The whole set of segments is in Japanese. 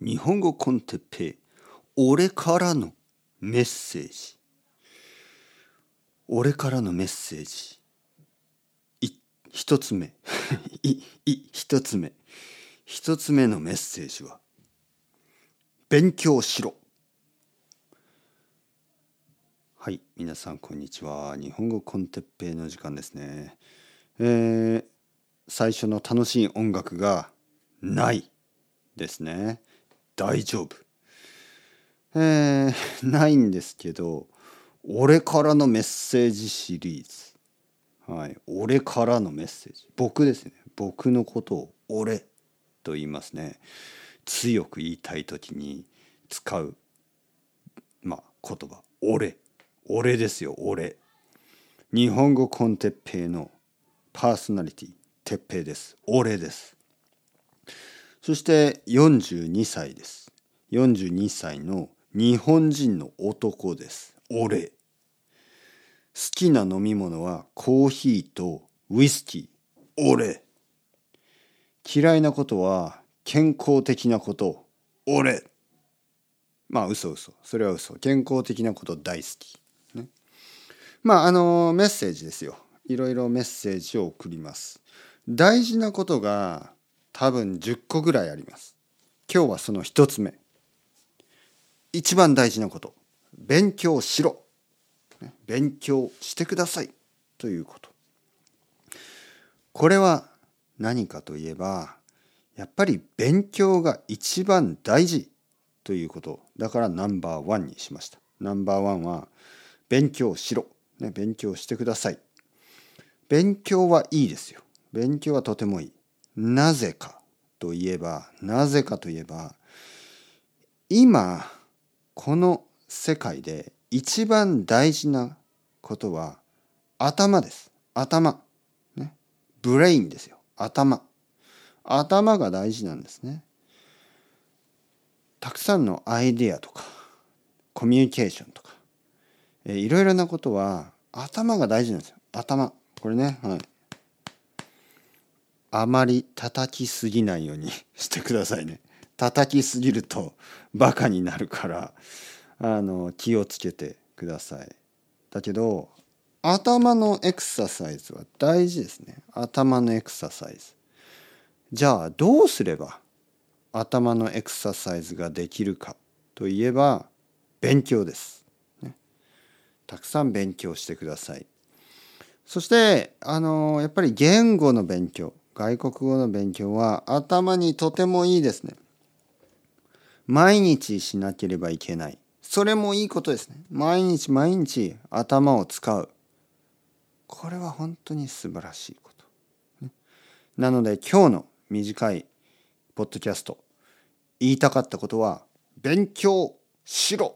日本語コンテッペイ俺からのメッセージ。俺からのメッセージ。一つ目。いい一つ目。一つ目のメッセージは勉強しろ。はい皆さんこんにちは。日本語コンテッペイの時間ですね。えー、最初の楽しい音楽がないですね。大丈夫？えー、ないんですけど俺からのメッセージシリーズ。はい俺からのメッセージ。僕ですね。僕のことを俺と言いますね。強く言いたい時に使うまあ言葉。俺。俺ですよ俺。日本語コンテッペイのパーソナリティ鉄平です。俺です。そして42歳です。42歳の日本人の男です。俺。好きな飲み物はコーヒーとウイスキー。俺。嫌いなことは健康的なこと。俺。まあ嘘嘘。それは嘘。健康的なこと大好き、ね、まああのメッセージですよ。いろいろメッセージを送ります。大事なことが多分10個ぐらいあります。今日はその1つ目。一番大事なこと。勉強しろ。勉強してください。ということ。これは何かといえばやっぱり勉強が一番大事。ということ。だからナンバーワンにしました。ナンバーワンは勉強しろ、ね、勉強してください。勉強はいいですよ。勉強はとてもいい。なぜかといえばなぜかといえば今この世界で一番大事なことは頭です。頭。ね。ブレインですよ。頭。頭が大事なんですね。たくさんのアイデアとかコミュニケーションとか、えいろいろなことは頭が大事なんですよ。頭。これねはい。あまり叩きすぎないように してくださいね。叩きすぎると バカになるからあの気をつけてください。だけど頭のエクササイズは大事ですね。頭のエクササイズ。じゃあどうすれば頭のエクササイズができるかといえば勉強です。ね、たくさん勉強してください。そしてあのやっぱり言語の勉強外国語の勉強は頭にとてもいいですね。毎日しなければいけない。それもいいことですね。毎日毎日頭を使う。これは本当に素晴らしいこと。なので今日の短いポッドキャスト言いたかったことは勉強しろ、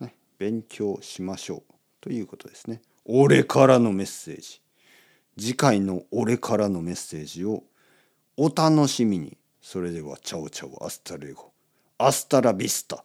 ね、勉強しましょうということですね。俺からのメッセージ。次回の俺からのメッセージをお楽しみに。それでは ciao ciao hasta luego。hasta la vista。